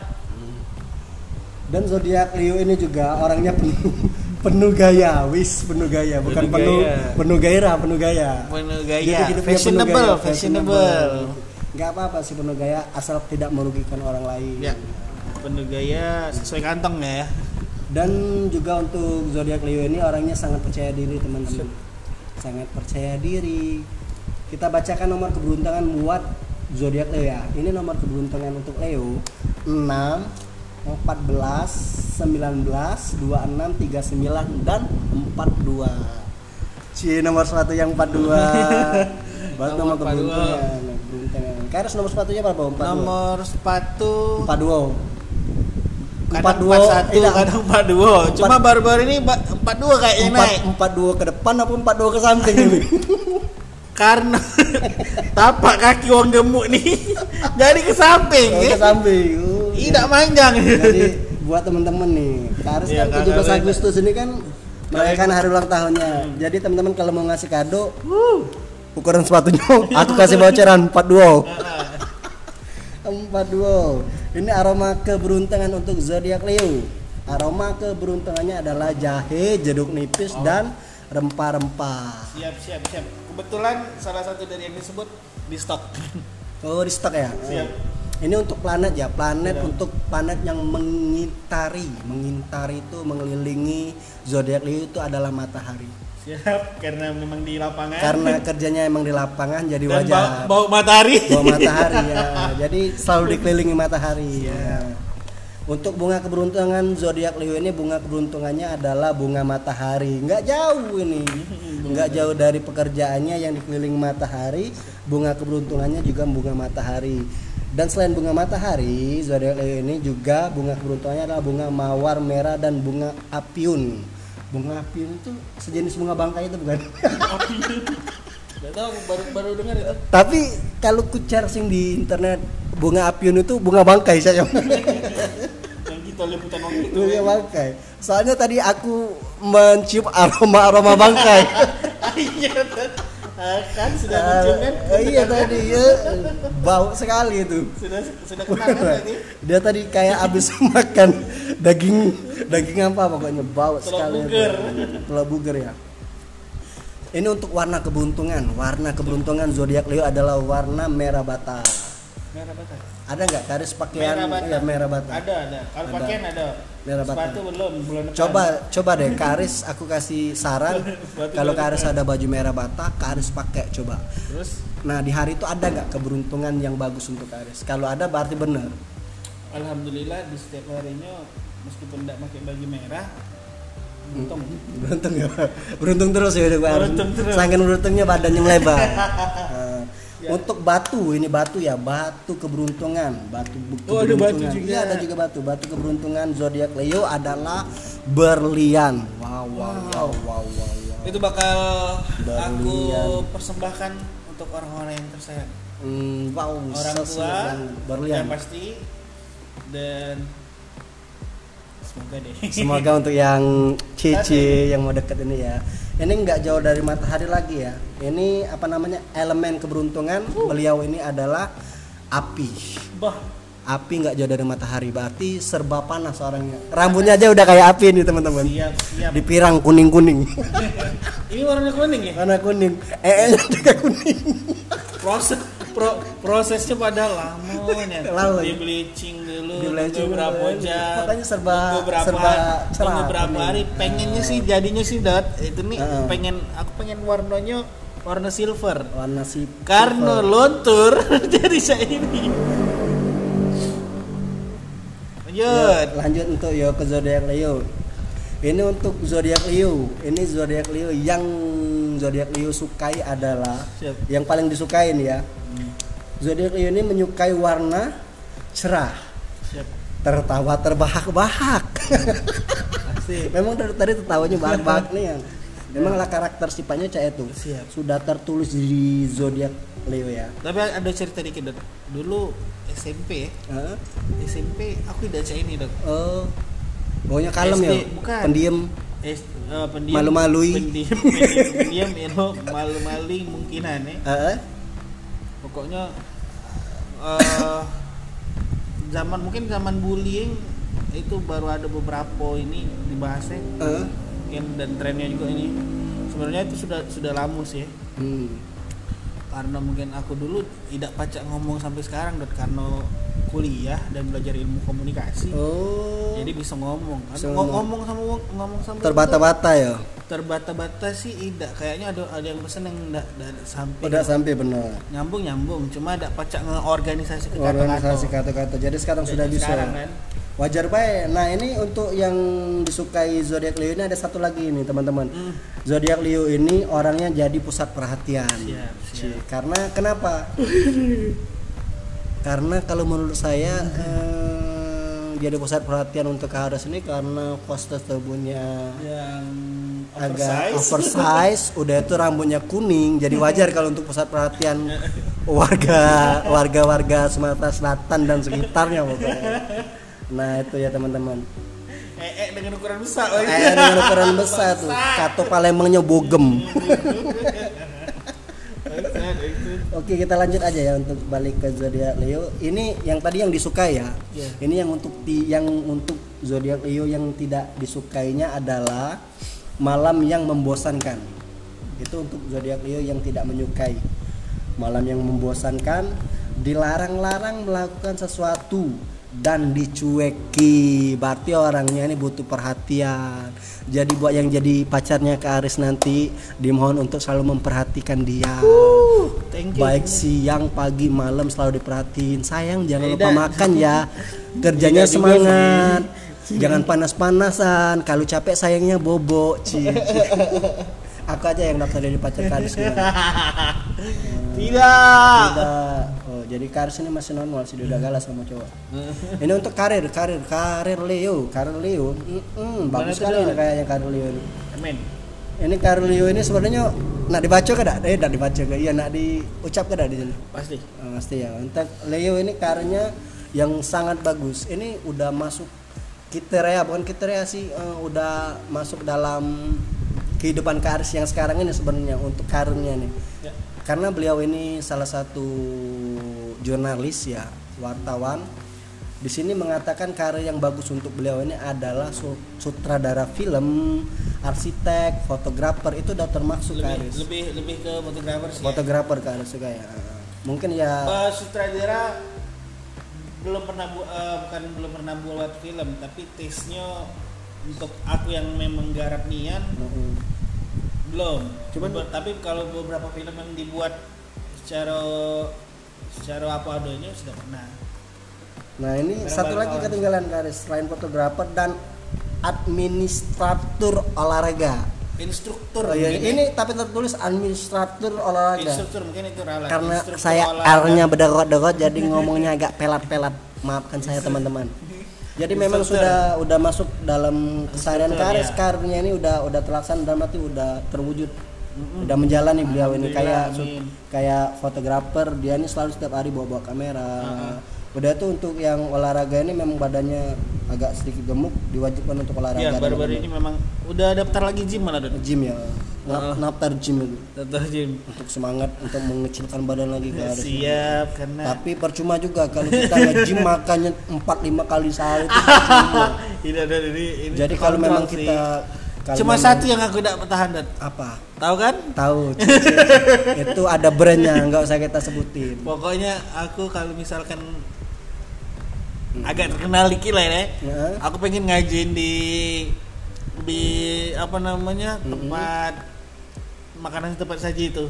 Dan zodiak Leo ini juga orangnya penuh penuh gaya, wis penuh gaya, bukan Penuh penuh gaya. penuh gairah, penuh gaya. Penuh Jadi gaya. penuh Fashionable, gaya, fashionable. Nggak apa-apa sih penuh gaya asal tidak merugikan orang lain. Ya. Penuh gaya sesuai kantong ya. Dan juga untuk zodiak Leo ini orangnya sangat percaya diri teman-teman. Sangat percaya diri. Kita bacakan nomor keberuntungan buat zodiak Leo ya. Ini nomor keberuntungan untuk Leo 6 14 19 26 39 dan 42. Cie nomor sepatu yang 42. Buat <laughs> nomor Nomor 42. keberuntungan. keberuntungan. Karis nomor sepatunya berapa? 42. Nomor sepatu 42. kadang 42 41, tidak. kadang 42. Cuma baru-baru ini ba- 42 kayaknya empat naik. empat dua ke depan apa empat dua ke samping ini <laughs> Karena <laughs> tapak kaki wong gemuk nih jadi ke samping ke ya. samping Oh, Tidak panjang. jadi buat teman-teman nih Karis Iya, kan Kak 17 Karis. Agustus ini kan merayakan hari ulang tahunnya jadi teman-teman kalau mau ngasih kado ukuran sepatunya <laughs> <laughs> aku kasih bocoran 42 42 ini aroma keberuntungan untuk zodiak Leo aroma keberuntungannya adalah jahe jeruk nipis dan rempah-rempah Siap, siap, siap. Kebetulan salah satu dari yang disebut di stok. Oh di stok ya? Siap. Ini untuk planet ya, planet Ya. untuk planet yang mengintari, mengintari itu mengelilingi zodiak Leo itu adalah matahari. Siap, karena memang di lapangan. Karena kerjanya emang di lapangan jadi dan wajar. bau, bau matahari. Bawa matahari ya. Jadi selalu dikelilingi matahari. Ya. Untuk bunga keberuntungan zodiak Leo ini bunga keberuntungannya adalah bunga matahari. Nggak jauh ini. Nggak jauh dari pekerjaannya yang dikelilingi matahari. Bunga keberuntungannya juga bunga matahari. Dan selain bunga matahari, zodiak Leo ini juga bunga keberuntungannya adalah bunga mawar merah dan bunga apiun. Bunga apiun itu sejenis bunga bangkai itu bukan? <laughs> Gak tahu baru baru dengar itu. Tapi kalau ku searching di internet bunga apiun itu bunga bangkai saya. <laughs> Yang kita liputan waktu itu. bunga bangkai. Soalnya tadi aku mencium aroma aroma bangkai. <laughs> Kan. Ah, kan sudah muncul kan? Eh, iya tadi ya bau sekali itu. Sudah sudah kenal kan tadi? Dia tadi kayak abis <laughs> makan daging daging apa pokoknya bau Telur sekali. buger. Telur buger ya. Ini untuk warna keberuntungan. Warna keberuntungan zodiak Leo adalah warna merah bata. Merah bata. Ada nggak garis pakaian Merah bata. ya merah bata? Ada, ada. Kalau Ada. pakaian ada. Merah bata. Sepatu belum, depan. Coba coba deh Karis aku kasih saran <laughs> kalau. Karis ada baju merah bata, Karis pakai coba. Terus Nah di hari itu ada nggak keberuntungan yang bagus untuk Karis? Kalau ada berarti benar. alhamdulillah di setiap harinya meskipun tidak pakai baju merah untung. Beruntung ya, beruntung terus ya Karis. Beruntung terus. Saking beruntungnya badannya melebar. <laughs> Nah, Untuk batu ini batu ya batu keberuntungan batu bu- Oh, ada batu keberuntungan. juga. Iya ada juga batu batu keberuntungan zodiak Leo adalah berlian. Wow wow wow wow wow. wow. Itu bakal aku Berlian. persembahkan untuk orang-orang yang tersayang. Hmm, wow, Orang tua berlian. yang pasti dan semoga deh. <laughs> Semoga untuk yang cici yang mau deket ini ya. Ini nggak jauh dari matahari lagi ya. Ini apa namanya elemen keberuntungan beliau ini adalah api. Bah, api nggak jauh dari matahari berarti serba panas orangnya. Rambutnya aja udah kayak api nih teman-teman. Siap siap. Dipirang kuning kuning <laughs> ini warna kuning ya? Warna kuning. <laughs> Nya juga kuning. Proses pro, prosesnya pada lama <laughs> ya Lama, di bleaching dulu Di bleaching tunggu berapa dulu, ya. jam Makanya serba- tunggu berapa serba cerah, berapa kuning. hari pengennya sih jadinya sih dat itu nih Heeh. pengen aku pengen warnanya warna silver warna si karena luntur <laughs> jadi saya ini lanjut lanjut untuk yo ke zodiak Leo. Ini untuk zodiak Leo. Ini zodiak Leo yang zodiak Leo sukai adalah Siap. yang paling disukain ya. Zodiak Leo ini menyukai warna cerah, siap tertawa terbahak-bahak. <laughs> Memang dari tadi tertawanya bahak-bahak nih yang memanglah karakter sifatnya cah itu. Siap. Sudah tertulis di zodiak Leo ya. tapi ada cerita dikit dok dulu SMP ya. SMP aku tidak cek ini dok Oh. Pokoknya kalem SD, ya. bukan. Pendiam. Eh, eh, pendiam Malu-malui. pendiam pendiam, pendiam you <laughs> know, malu-maling mungkinan ya Heeh. pokoknya eh zaman mungkin zaman bullying itu baru ada beberapa ini dibahasnya Heeh. mungkin dan trennya juga ini sebenarnya itu sudah sudah lama sih ya. Hmm. karena mungkin aku dulu tidak pacak ngomong sampai sekarang Dot, karena kuliah dan belajar ilmu komunikasi Oh. jadi bisa ngomong Ngo- ngomong. ngomong sama ngomong sama terbata-bata ya. Terbata-bata sih tidak kayaknya ada ada yang pesan yang enggak sampai Udah sampai benar. nyambung nyambung cuma ada pacak ngeorganisasi ke Organisasi kata-kata kata-kata. Jadi sekarang sudah bisa. sekarang kan Wajar baik. Nah, ini untuk yang disukai zodiak Leo ini ada satu lagi nih, teman-teman. Hmm. Zodiak Leo ini orangnya jadi pusat perhatian. Siap, siap. Karena kenapa? <laughs> karena kalau menurut saya eh, jadi pusat perhatian untuk Haris ini karena postur tubuhnya yang agak oversize. oversize udah itu rambutnya kuning jadi <laughs> wajar kalau untuk pusat perhatian warga warga warga Sumatera Selatan dan sekitarnya pokoknya. Nah itu ya teman-teman. Eh, eh dengan ukuran besar kayak dengan ukuran besar tuh. Kato Palembangnya bogem. <laughs> oke kita lanjut aja ya untuk balik ke zodiak Leo. Ini yang tadi yang disukai ya. Iya. ini yang untuk di yang untuk zodiak Leo yang tidak disukainya adalah malam yang membosankan. Itu untuk zodiak Leo yang tidak menyukai. Malam yang membosankan dilarang-larang melakukan sesuatu dan dicueki. Berarti orangnya ini butuh perhatian. Jadi buat yang jadi pacarnya ke Aris nanti dimohon untuk selalu memperhatikan dia. Thank you. Baik siang pagi malam selalu diperhatiin. Sayang jangan lupa Beda. makan ya. <laughs> Kerjanya juga semangat. jangan panas-panasan. Kalau capek sayangnya bobo <laughs> aku aja yang daftar jadi pacar gimana? <laughs> tidak. Tidak jadi Karis ini masih normal sih udah galas sama cowok. Ini untuk karir karir karir Leo karir Leo. Mm-mm, bagus tuh, sekali ini kayaknya karir Leo ini. Amin. Ini karir Leo ini sebenarnya nak dibaca kada eh nak dibaca ke? Iya nak diucap kada di sini? Pasti. Oh, pasti ya. Untuk Leo ini karirnya yang sangat bagus. Ini udah masuk kriteria bukan kriteria sih eh, udah masuk dalam kehidupan karis yang sekarang ini sebenarnya untuk karirnya nih. ya. Karena beliau ini salah satu jurnalis ya, wartawan. Di sini mengatakan karir yang bagus untuk beliau ini adalah su- sutradara film, arsitek, fotografer itu udah termasuk lebih karis. lebih lebih ke fotografer sih ya. Fotografer karis juga ya. Mungkin ya Eh, sutradara belum pernah bu- eh, bukan belum pernah buat film tapi taste-nya untuk aku yang memang garap nian Mm-mm. belum Cuman- Beber- tapi kalau beberapa film yang dibuat secara secara apa adanya sudah pernah Nah ini Barang-barang satu lagi ketinggalan Karis selain fotografer dan administratur olahraga. instruktur Oh, iya, ya. ini tapi tertulis administratur olahraga. instruktur mungkin itu ralat Karena Instruktur saya. R-nya berderot-derot jadi ngomongnya agak pelat-pelat. Maafkan saya teman-teman. Jadi memang Instruktur. sudah udah masuk dalam keseharian Karis ya. karirnya ini udah udah terlaksana dan berarti udah terwujud. Udah menjalani beliau ini kayak kayak fotografer dia ini selalu setiap hari bawa-bawa kamera. Udah tuh untuk yang olahraga ini memang badannya agak sedikit gemuk diwajibkan untuk olahraga. ya dan baru-baru ini memang udah daftar lagi gym malah Dot. gym ya. Nap- naftar gym itu Contoh gym. untuk semangat untuk mengecilkan badan lagi harus Siap karena tapi percuma juga kalau kita nge-gym makannya 4-5 kali sehari itu <laughs> ini ada ini, ini jadi kalau memang sih. kita kalau cuma memang- satu yang aku tidak bertahan dan apa? Tahu kan? tahu itu ada brandnya nggak usah kita sebutin. Pokoknya aku kalau misalkan agak terkenal dikit lah ya. Aku pengen ngajuin di di apa namanya tempat makanan tempat saji itu.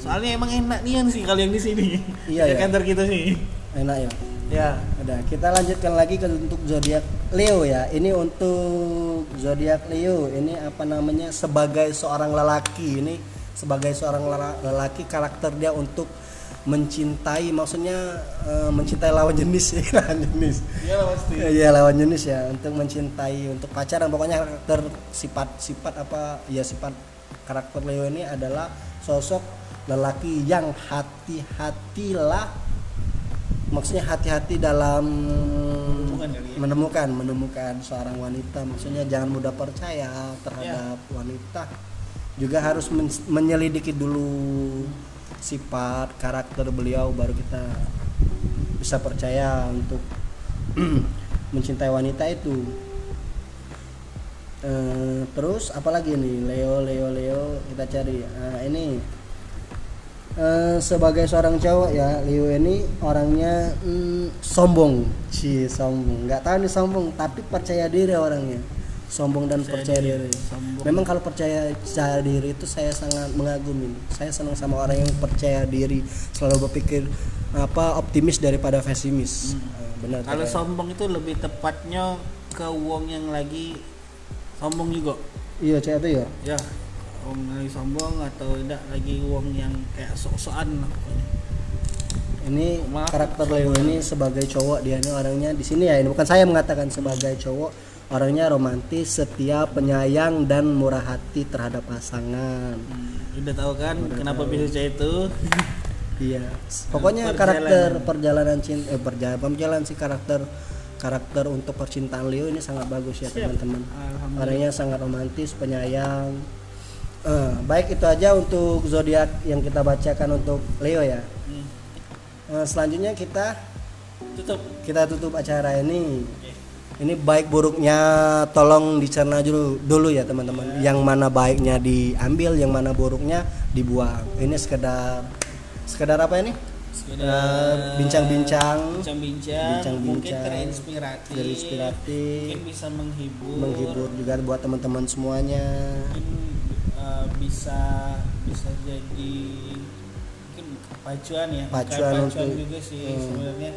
Soalnya emang enak nih sih kalau yang di sini. Iya, ya. kantor kita sih. enak ya Ya. Ada, kita lanjutkan lagi ke untuk zodiak Leo ya. Ini untuk zodiak Leo, ini apa namanya sebagai seorang lelaki ini sebagai seorang lela- lelaki karakter dia untuk mencintai maksudnya eh, mencintai lawan jenis ya <laughs> lawan jenis. Iya lah pasti. Iya lawan jenis ya untuk mencintai untuk pacaran pokoknya karakter sifat sifat apa ya sifat karakter Leo ini adalah sosok lelaki yang hati-hatilah maksudnya hati-hati dalam Menemukan ya? menemukan menemukan seorang wanita maksudnya jangan mudah percaya terhadap Ya. wanita juga harus men- menyelidiki dulu sifat karakter beliau baru kita bisa percaya untuk <clears throat> mencintai wanita itu Eh, terus apalagi nih? Leo Leo Leo kita cari. Nah, ini. Eh, sebagai seorang cowok ya Leo ini orangnya mm, sombong. Si sombong. Nggak tahu nih sombong tapi percaya diri orangnya. Sombong dan percaya, diri, Sombong. memang kalau percaya percaya diri itu saya sangat mengagumi. Saya senang sama orang yang percaya diri selalu berpikir apa optimis daripada pesimis. Eh, benar Kalau sombong itu lebih tepatnya ke wong yang lagi sombong juga. iya cewek itu ya Ya, wong lagi sombong atau tidak lagi wong yang kayak sok-sokan lah pokoknya. ini Maaf. karakter Leo ini sebagai cowok dia ini orangnya di sini ya ini bukan saya mengatakan sebagai cowok orangnya romantis setia penyayang dan murah hati terhadap pasangan Hmm, udah tahu kan kenapa bisa kayak itu? iya pokoknya Perjalanan. karakter perjalanan cinta eh perjalanan perjalanan si karakter karakter untuk percintaan Leo ini sangat bagus ya teman-teman. Orangnya sangat romantis penyayang. Eh, baik itu aja untuk zodiak yang kita bacakan untuk Leo ya. Hmm, Eh, selanjutnya kita tutup. kita tutup acara ini. Ini baik buruknya tolong dicerna dulu dulu ya teman-teman. Yang mana baiknya diambil yang mana buruknya dibuang. Ini sekedar sekedar apa ini bincang-bincang bincang-bincang, mungkin Bincang-bincang. terinspirasi, Terinspirasi. mungkin bisa menghibur, menghibur juga buat teman-teman semuanya mungkin uh, bisa bisa jadi mungkin pacuan ya, Bukan Pacuan pacuan untuk- juga sih hmm. sebenarnya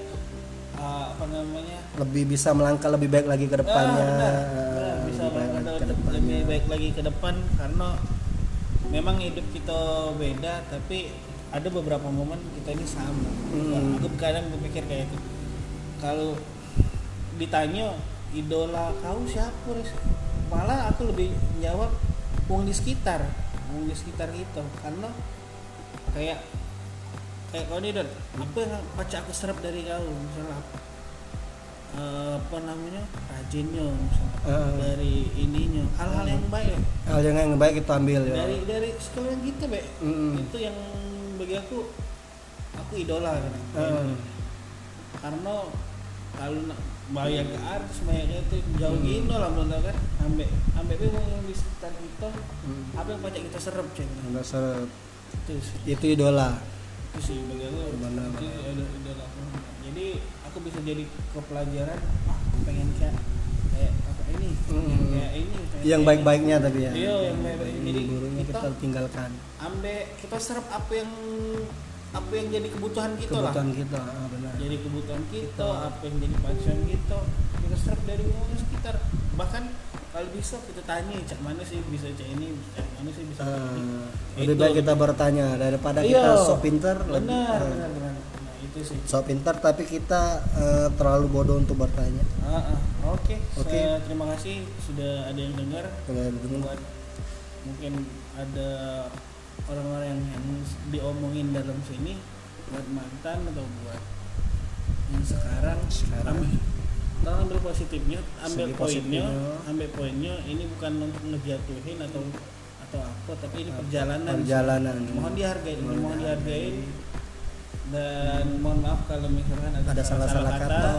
uh, apa namanya lebih bisa melangkah lebih baik lagi ke depannya Ah, benar, benar. bisa lebih baik melangkah ke lebih depannya. baik lagi ke depan karena memang hidup kita beda tapi ada beberapa momen kita ini sama. Hmm. aku kadang berpikir kayak itu. Kalau ditanya idola kau siapa Riz? malah aku lebih jawab wong di sekitar. Wong di sekitar kita karena kayak kayak kau nih Don apa yang baca aku serap dari kau? Misalnya apa Eh, apa namanya? Rajinnya misalnya. Eh. dari ininya. Hal-hal yang baik. Hal yang yang baik itu ambil ya. Dari dari sekalian kita be Mm-mm. itu yang bagi aku aku idola kan. Eh. karena kalau nak bayar ke artis bayarnya itu jauh gini lah belum tahu kan. Ambek ambek be yang di sekitar kita Hmm. apa yang pajak kita serap cek Nggak seret. itu sih. Itu idola. Itu sih bagi aku itu idola jadi aku bisa jadi ke pelajaran ah pengen kayak ini Mm. kayak ini kayak- yang baik-baiknya tapi ya. Iya yang baik-baik. jadi buruknya kita kita tinggalkan. ambek kita serap apa yang apa yang jadi kebutuhan kita lah. Kebutuhan kita ah, benar. Jadi kebutuhan kita apa yang jadi passion kita kita serap dari orang sekitar. Bahkan kalau bisa kita tanya cak mana sih bisa cak ini cak mana sih bisa Ah, lebih baik kita bertanya. Daripada Iya. kita sok pinter lebih- benar ah, benar benar itu sih. Sok pinter tapi kita eh, terlalu bodoh untuk bertanya. Ah, ah. oke Oke. Saya terima kasih sudah ada yang dengar. Buat mungkin ada orang-orang yang, diomongin dalam sini buat mantan atau buat yang sekarang. Sekarang. tolong ambil positifnya ambil Segi poinnya positifnya. ambil poinnya. Ini bukan untuk ngejatuhin atau atau apa tapi ini perjalanan perjalanan. Mohon dihargai mohon dihargai dan mohon maaf kalau misalkan ada, ada salah-salah kata,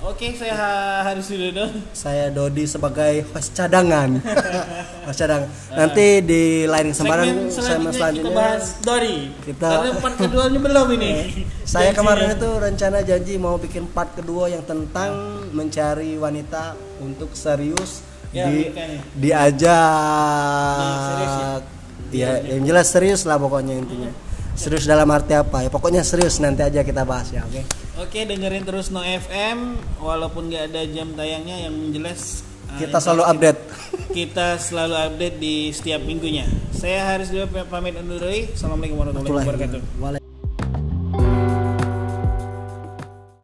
Oke, saya Ha- Haris Widodo. saya Dodi sebagai host cadangan. <laughs> Host cadangan nanti di lain kesempatan segmen selanjutnya kita bahas Dori. Kita- Karena part keduanya belum ini. <laughs> saya kemarin itu rencana janji mau bikin part kedua yang tentang mencari wanita untuk serius Ya, di makanya. diajak. Serius ya. Yang jelas serius lah pokoknya intinya serius dalam arti apa ya pokoknya serius nanti aja kita bahas ya oke Oke, dengerin terus No FM walaupun nggak ada jam tayangnya yang jelas uh, kita yang selalu update <laughs> Kita selalu update di setiap minggunya. Saya Haris Widodo pamit undur diri. Assalamualaikum warahmatullahi wabarakatuh.